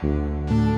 Música